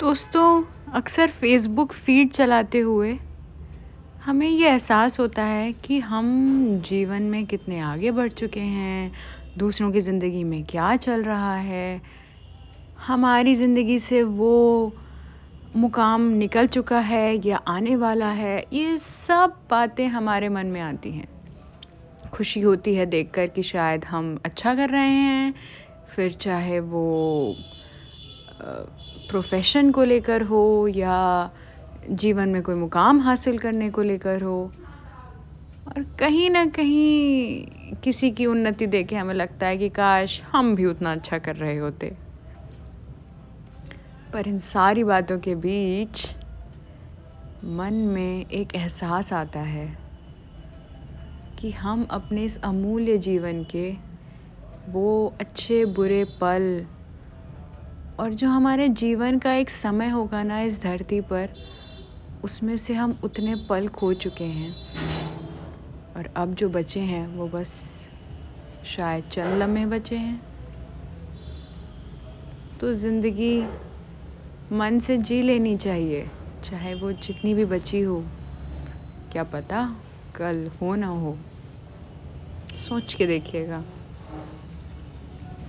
दोस्तों, अक्सर Facebook feed चलाते हुए हमें ये एहसास होता है कि हम जीवन में कितने आगे बढ़ चुके हैं, दूसरों की ज़िंदगी में क्या चल रहा है। हमारी ज़िंदगी से वो मुकाम निकल चुका है या आने वाला है, ये सब बातें हमारे मन में आती हैं। खुशी होती है देखकर कि शायद हम अच्छा कर रहे हैं, फिर चाहे वो प्रोफेशन को लेकर हो या जीवन में कोई मुकाम हासिल करने को लेकर हो। और कहीं ना कहीं किसी की उन्नति देखे हमें लगता है कि काश हम भी उतना अच्छा कर रहे होते। पर इन सारी बातों के बीच मन में एक एहसास आता है कि हम अपने इस अमूल्य जीवन के वो अच्छे बुरे पल और जो हमारे जीवन का एक समय होगा ना इस धरती पर, उसमें से हम उतने पल खो चुके हैं। और अब जो बचे हैं, वो बस शायद चंद लम्हे बचे हैं। तो ज़िंदगी मन से जी लेनी चाहिए, चाहे वो जितनी भी बची हो। क्या पता कल हो ना हो। सोच के देखिएगा।